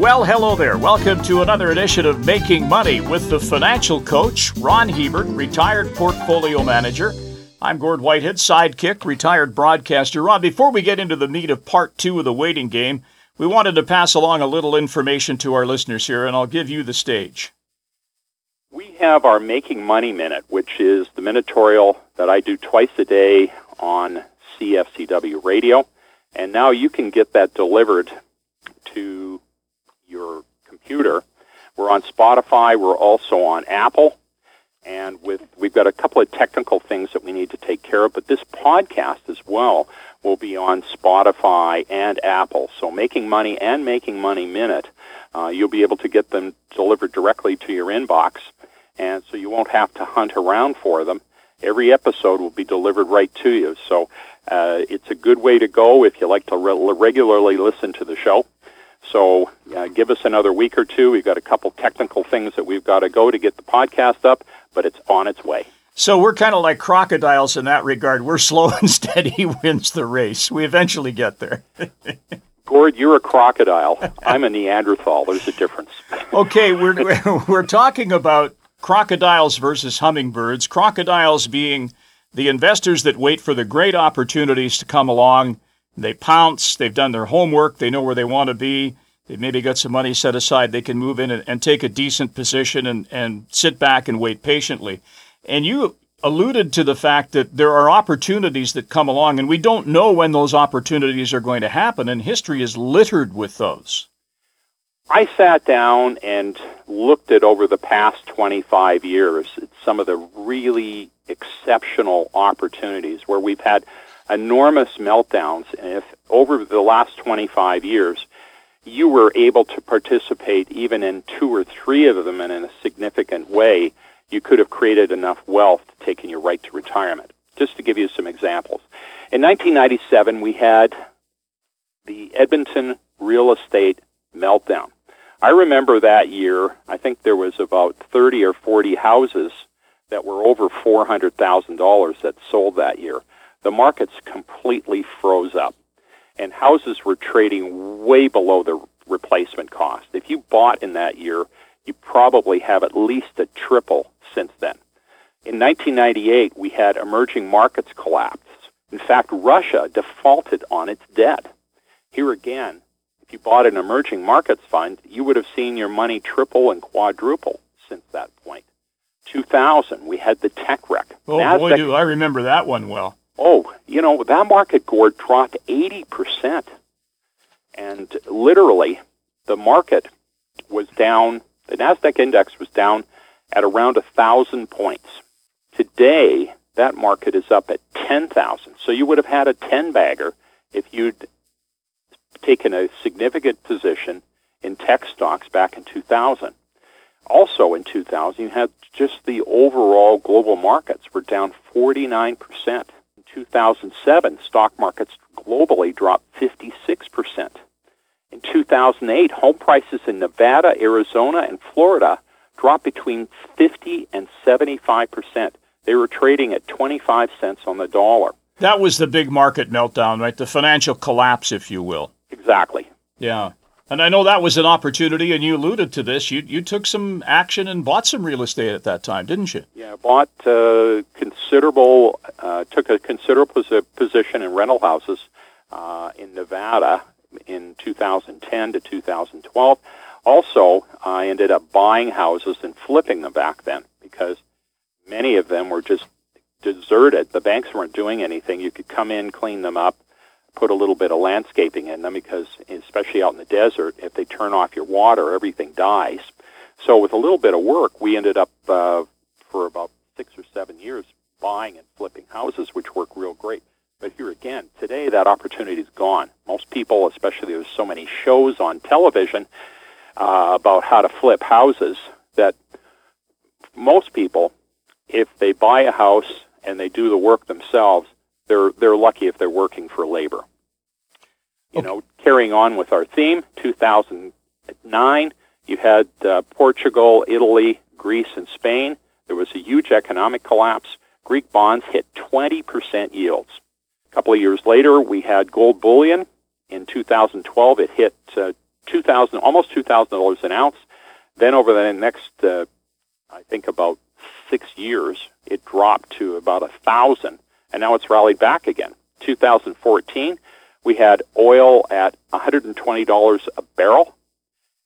Well, hello there. Welcome to another edition of Making Money with the financial coach, Ron Hebert, retired portfolio manager. I'm Gord Whitehead, sidekick, retired broadcaster. Ron, before we get into the meat of part two of the waiting game, we wanted to pass along a little information to our listeners here, and I'll give you the stage. We have our Making Money Minute, which is the minutorial that I do twice a day on CFCW radio. And now you can get that delivered to your computer. We're on Spotify. We're also on Apple. And with we've got a couple of technical things that we need to take care of, but this podcast as well will be on Spotify and Apple. So making money and making money minute, uh, you'll be able to get them delivered directly to your inbox, and so you won't have to hunt around for them. Every episode will be delivered right to you. So uh, it's a good way to go if you like to re- regularly listen to the show. So uh, give us another week or two. We've got a couple technical things that we've got to go to get the podcast up, but it's on its way. So we're kind of like crocodiles in that regard. We're slow and steady wins the race. We eventually get there. Gord, you're a crocodile. I'm a Neanderthal. There's a difference. okay, we're we're talking about crocodiles versus hummingbirds. Crocodiles being the investors that wait for the great opportunities to come along they pounce, they've done their homework, they know where they want to be, they've maybe got some money set aside, they can move in and, and take a decent position and, and sit back and wait patiently. And you alluded to the fact that there are opportunities that come along, and we don't know when those opportunities are going to happen, and history is littered with those. I sat down and looked at over the past 25 years at some of the really exceptional opportunities where we've had enormous meltdowns. And if over the last 25 years, you were able to participate even in two or three of them and in a significant way, you could have created enough wealth to take in your right to retirement. Just to give you some examples. In 1997, we had the Edmonton real estate meltdown. I remember that year, I think there was about 30 or 40 houses that were over $400,000 that sold that year the markets completely froze up, and houses were trading way below the replacement cost. If you bought in that year, you probably have at least a triple since then. In 1998, we had emerging markets collapse. In fact, Russia defaulted on its debt. Here again, if you bought an emerging markets fund, you would have seen your money triple and quadruple since that point. 2000, we had the tech wreck. Oh, NASDAQ, boy, do I remember that one well. Oh, you know, that market, Gord, dropped 80%. And literally, the market was down, the NASDAQ index was down at around 1,000 points. Today, that market is up at 10,000. So you would have had a 10 bagger if you'd taken a significant position in tech stocks back in 2000. Also in 2000, you had just the overall global markets were down 49%. 2007, stock markets globally dropped 56%. In 2008, home prices in Nevada, Arizona, and Florida dropped between 50 and 75%. They were trading at 25 cents on the dollar. That was the big market meltdown, right? The financial collapse, if you will. Exactly. Yeah. And I know that was an opportunity, and you alluded to this. You you took some action and bought some real estate at that time, didn't you? Yeah, bought uh, considerable, uh, took a considerable position in rental houses uh, in Nevada in 2010 to 2012. Also, I ended up buying houses and flipping them back then because many of them were just deserted. The banks weren't doing anything. You could come in, clean them up, put a little bit of landscaping in them because, especially out in the desert, if they turn off your water, everything dies. So, with a little bit of work, we ended up uh, for about six or seven years buying and flipping houses, which work real great. But here again, today that opportunity is gone. Most people, especially there's so many shows on television uh, about how to flip houses, that most people, if they buy a house and they do the work themselves, they're they're lucky if they're working for labor. You know, carrying on with our theme, 2009, you had uh, Portugal, Italy, Greece, and Spain. There was a huge economic collapse. Greek bonds hit 20% yields. A couple of years later, we had gold bullion. In 2012, it hit uh, two thousand, almost two thousand dollars an ounce. Then over the next, uh, I think about six years, it dropped to about a thousand, and now it's rallied back again. 2014, we had oil at $120 a barrel,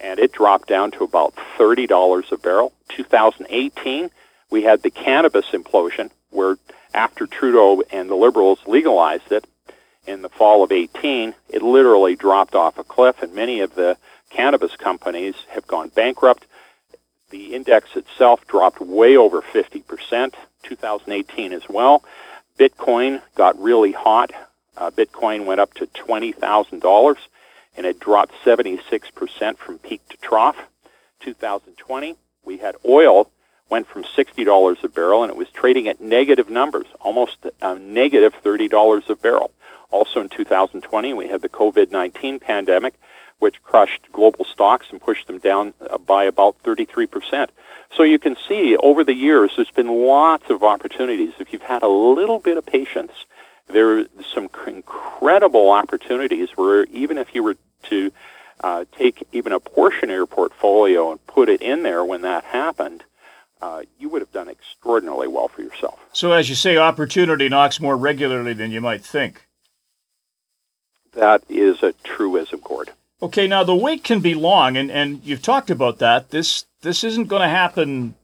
and it dropped down to about $30 a barrel. 2018, we had the cannabis implosion, where after Trudeau and the Liberals legalized it in the fall of 18, it literally dropped off a cliff, and many of the cannabis companies have gone bankrupt. The index itself dropped way over 50%, 2018 as well. Bitcoin got really hot. Uh, Bitcoin went up to $20,000 and it dropped 76% from peak to trough. 2020, we had oil went from $60 a barrel and it was trading at negative numbers, almost uh, negative $30 a barrel. Also in 2020, we had the COVID-19 pandemic, which crushed global stocks and pushed them down uh, by about 33%. So you can see over the years, there's been lots of opportunities. If you've had a little bit of patience, there are some incredible opportunities where even if you were to uh, take even a portion of your portfolio and put it in there when that happened, uh, you would have done extraordinarily well for yourself. So, as you say, opportunity knocks more regularly than you might think. That is a truism, Gord. Okay, now the wait can be long, and, and you've talked about that. This this isn't going to happen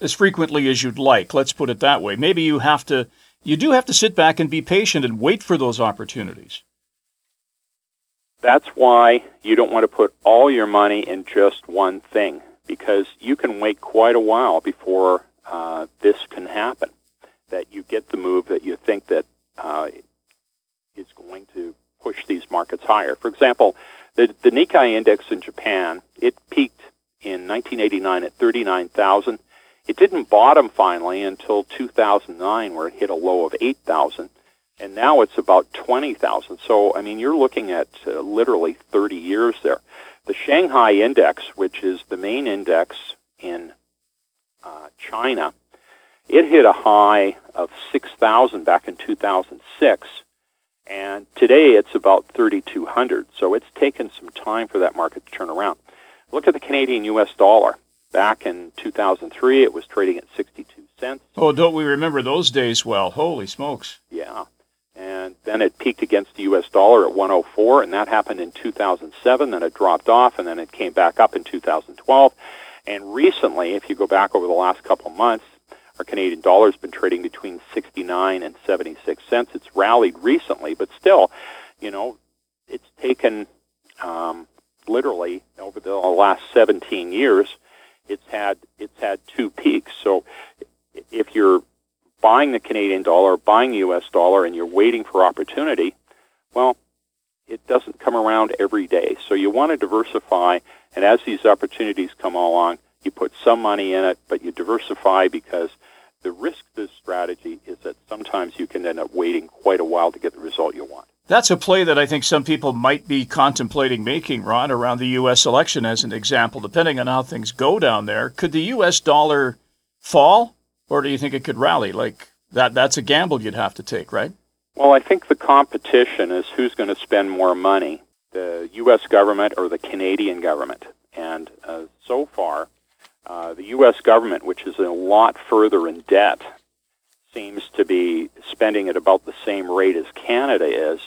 as frequently as you'd like. Let's put it that way. Maybe you have to you do have to sit back and be patient and wait for those opportunities. That's why you don't want to put all your money in just one thing because you can wait quite a while before uh, this can happen. That you get the move that you think that uh, is going to push these markets higher. For example, the, the Nikkei index in Japan, it peaked in 1989 at 39,000. It didn't bottom finally until 2009 where it hit a low of 8,000 and now it's about 20,000. So, I mean, you're looking at uh, literally 30 years there. The Shanghai Index, which is the main index in uh, China, it hit a high of 6,000 back in 2006, and today it's about 3,200. So it's taken some time for that market to turn around. Look at the Canadian U.S. dollar. Back in 2003, it was trading at 62 cents. Oh, don't we remember those days well? Holy smokes. Yeah and then it peaked against the U.S. dollar at 104, and that happened in 2007. Then it dropped off, and then it came back up in 2012. And recently, if you go back over the last couple of months, our Canadian dollar has been trading between 69 and 76 cents. It's rallied recently, but still, you know, it's taken um, literally over the last 17 years. It's had it's had two peaks. So if you're buying the Canadian dollar, buying US dollar, and you're waiting for opportunity, well, it doesn't come around every day. So you want to diversify, and as these opportunities come along, you put some money in it, but you diversify because the risk to this strategy is that sometimes you can end up waiting quite a while to get the result you want. That's a play that I think some people might be contemplating making, Ron, around the U.S. election as an example, depending on how things go down there. Could the U.S. dollar fall or do you think it could rally? Like that that's a gamble you'd have to take, right? Well, I think the competition is who's going to spend more money, the U.S. government or the Canadian government. And uh, so far, uh, the U.S. government, which is a lot further in debt, seems to be spending at about the same rate as Canada is.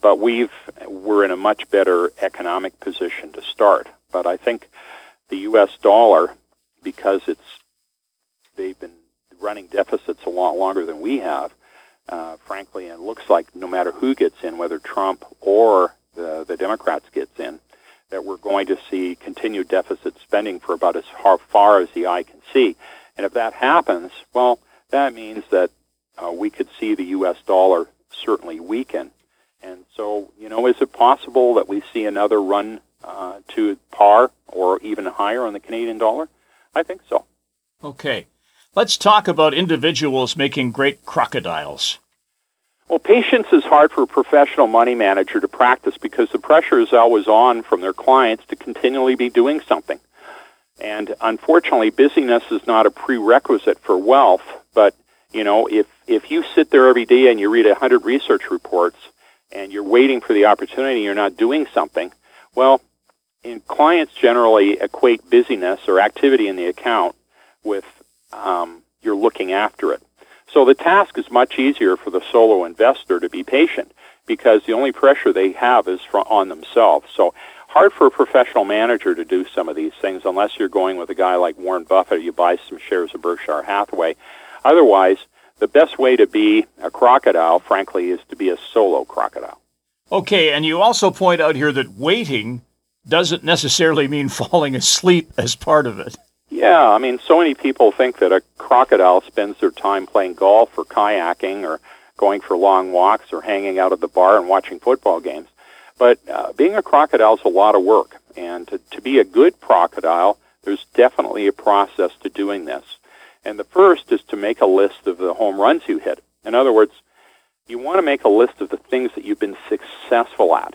But we've we're in a much better economic position to start. But I think the U.S. dollar, because it's they've been running deficits a lot longer than we have, uh, frankly, and it looks like no matter who gets in, whether Trump or the, the Democrats gets in, that we're going to see continued deficit spending for about as far, as the eye can see. And if that happens, well, that means that uh, we could see the U.S. dollar certainly weaken. And so, you know, is it possible that we see another run uh, to par or even higher on the Canadian dollar? I think so. Okay. Let's talk about individuals making great crocodiles. Well, patience is hard for a professional money manager to practice because the pressure is always on from their clients to continually be doing something. And unfortunately, busyness is not a prerequisite for wealth, but you know, if if you sit there every day and you read a hundred research reports and you're waiting for the opportunity, you're not doing something. Well, and clients generally equate busyness or activity in the account with um, you're looking after it. So the task is much easier for the solo investor to be patient because the only pressure they have is on themselves. So hard for a professional manager to do some of these things unless you're going with a guy like Warren Buffett. You buy some shares of Berkshire Hathaway. Otherwise, the best way to be a crocodile, frankly, is to be a solo crocodile. Okay, and you also point out here that waiting doesn't necessarily mean falling asleep as part of it. Yeah, I mean, so many people think that a crocodile spends their time playing golf or kayaking or going for long walks or hanging out at the bar and watching football games. But uh, being a crocodile is a lot of work. And to, to be a good crocodile, there's definitely a process to doing this. And the first is to make a list of the home runs you hit. In other words, you want to make a list of the things that you've been successful at,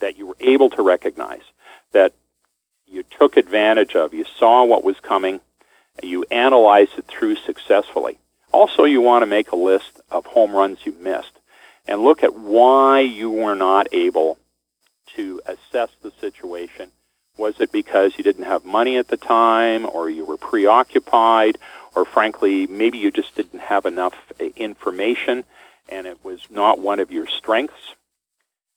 that you were able to recognize, that you took advantage of, you saw what was coming, you analyzed it through successfully. Also, you want to make a list of home runs you missed and look at why you were not able to assess the situation. Was it because you didn't have money at the time, or you were preoccupied, or frankly, maybe you just didn't have enough information and it was not one of your strengths?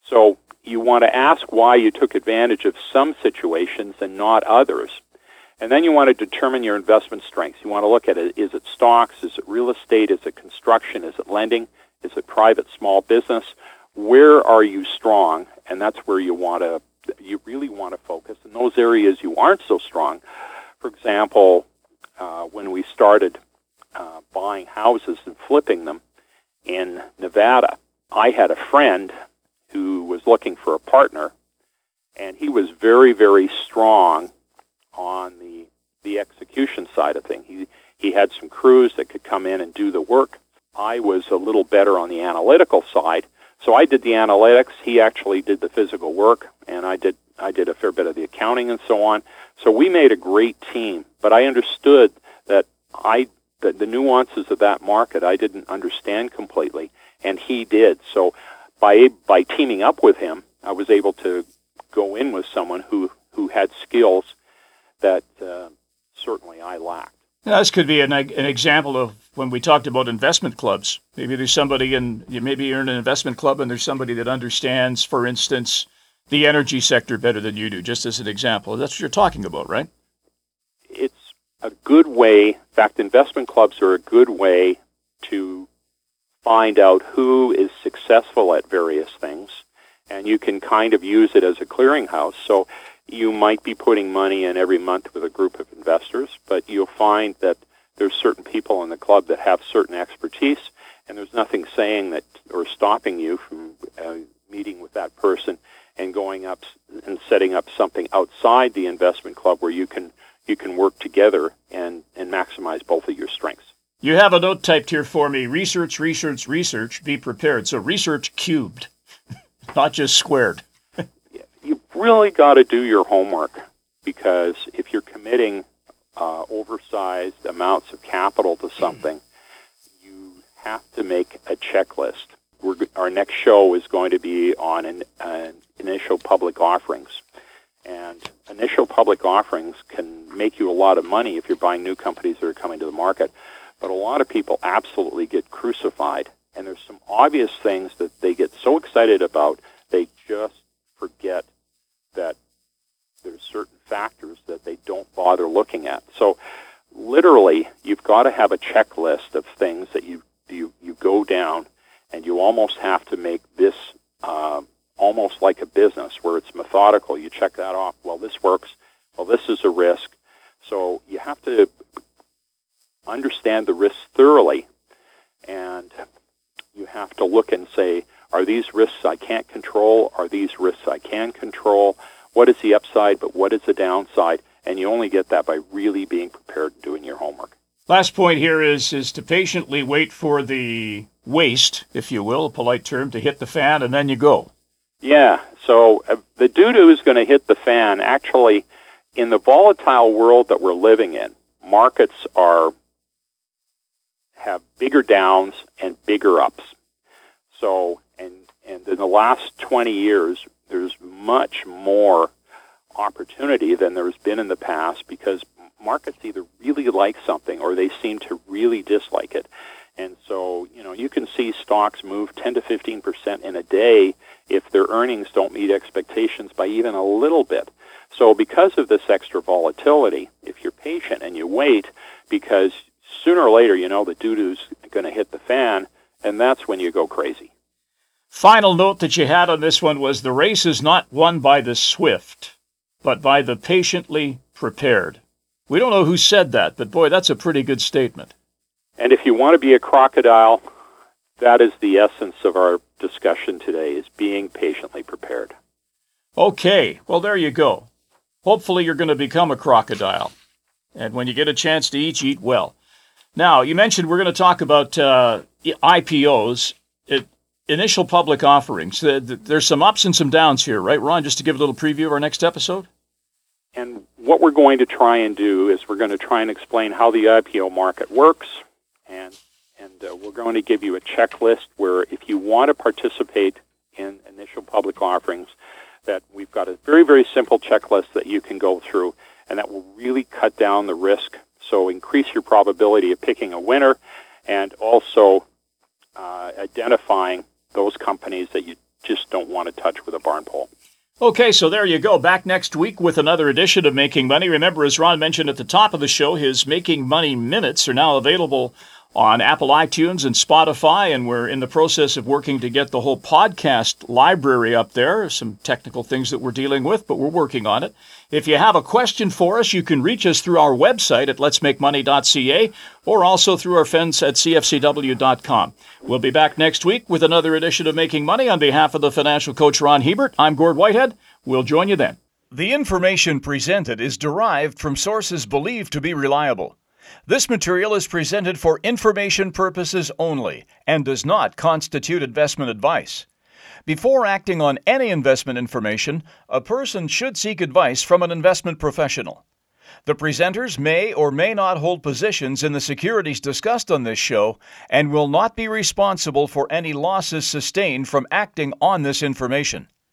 So you want to ask why you took advantage of some situations and not others. And then you want to determine your investment strengths. You want to look at it. Is it stocks? Is it real estate? Is it construction? Is it lending? Is it private small business? Where are you strong? And that's where you want to, you really want to focus. In those areas you aren't so strong, for example, uh, when we started uh, buying houses and flipping them in Nevada, I had a friend who was looking for a partner, and he was very, very strong on the the execution side of things. He he had some crews that could come in and do the work. I was a little better on the analytical side, so I did the analytics. He actually did the physical work, and I did I did a fair bit of the accounting and so on. So we made a great team. But I understood that I the, the nuances of that market I didn't understand completely, and he did. So by by teaming up with him, I was able to go in with someone who who had skills that uh, certainly I lacked. Now, this could be an, an example of when we talked about investment clubs. Maybe there's somebody in maybe you're in an investment club and there's somebody that understands, for instance, the energy sector better than you do. Just as an example, that's what you're talking about, right? It's a good way. In fact, investment clubs are a good way to find out who is successful at various things, and you can kind of use it as a clearinghouse. So you might be putting money in every month with a group of investors, but you'll find that there's certain people in the club that have certain expertise, and there's nothing saying that or stopping you from uh, meeting with that person and going up and setting up something outside the investment club where you can you can work together and and maximize both of your strengths. You have a note typed here for me research, research, research, be prepared. So research cubed, not just squared. You've really got to do your homework because if you're committing uh, oversized amounts of capital to something, you have to make a checklist. We're, our next show is going to be on an, uh, initial public offerings. And initial public offerings can make you a lot of money if you're buying new companies that are coming to the market. But a lot of people absolutely get crucified. And there's some obvious things that they get so excited about, they just forget that there's certain factors that they don't bother looking at. So literally, you've got to have a checklist of things that you you, you go down, and you almost have to make this uh, almost like a business where it's methodical. You check that off. Well, this works. Well, this is a risk. So you have to understand the risks thoroughly, and you have to look and say, are these risks I can't control? Are these risks I can control? What is the upside, but what is the downside? And you only get that by really being prepared and doing your homework. Last point here is is to patiently wait for the waste, if you will, a polite term, to hit the fan, and then you go. Yeah. So uh, the doo doo is going to hit the fan. Actually, in the volatile world that we're living in, markets are have bigger downs and bigger ups. So, and and in the last 20 years, there's much more opportunity than there's been in the past because markets either really like something or they seem to really dislike it. And so, you know, you can see stocks move 10 to 15 percent in a day if their earnings don't meet expectations by even a little bit. So, because of this extra volatility, if you're patient and you wait, because sooner or later, you know, the doo doo's going to hit the fan, and that's when you go crazy. Final note that you had on this one was the race is not won by the swift, but by the patiently prepared. We don't know who said that, but boy, that's a pretty good statement. And if you want to be a crocodile, that is the essence of our discussion today is being patiently prepared. Okay, well there you go. Hopefully you're going to become a crocodile. And when you get a chance to eat, eat well. Now, you mentioned we're going to talk about uh, IPOs, it, initial public offerings. There's some ups and some downs here, right, Ron? Just to give a little preview of our next episode? And what we're going to try and do is we're going to try and explain how the IPO market works, and and uh, we're going to give you a checklist where if you want to participate in initial public offerings, that we've got a very very simple checklist that you can go through, and that will really cut down the risk. So increase your probability of picking a winner, and also uh, identifying those companies that you just don't want to touch with a barn pole. Okay, so there you go. Back next week with another edition of Making Money. Remember, as Ron mentioned at the top of the show, his Making Money Minutes are now available on Apple iTunes and Spotify, and we're in the process of working to get the whole podcast library up there. Some technical things that we're dealing with, but we're working on it. If you have a question for us, you can reach us through our website at letsmakemoney.ca or also through our friends at cfcw.com. We'll be back next week with another edition of Making Money. On behalf of the financial coach Ron Hebert, I'm Gord Whitehead. We'll join you then. The information presented is derived from sources believed to be reliable. This material is presented for information purposes only and does not constitute investment advice. Before acting on any investment information, a person should seek advice from an investment professional. The presenters may or may not hold positions in the securities discussed on this show and will not be responsible for any losses sustained from acting on this information.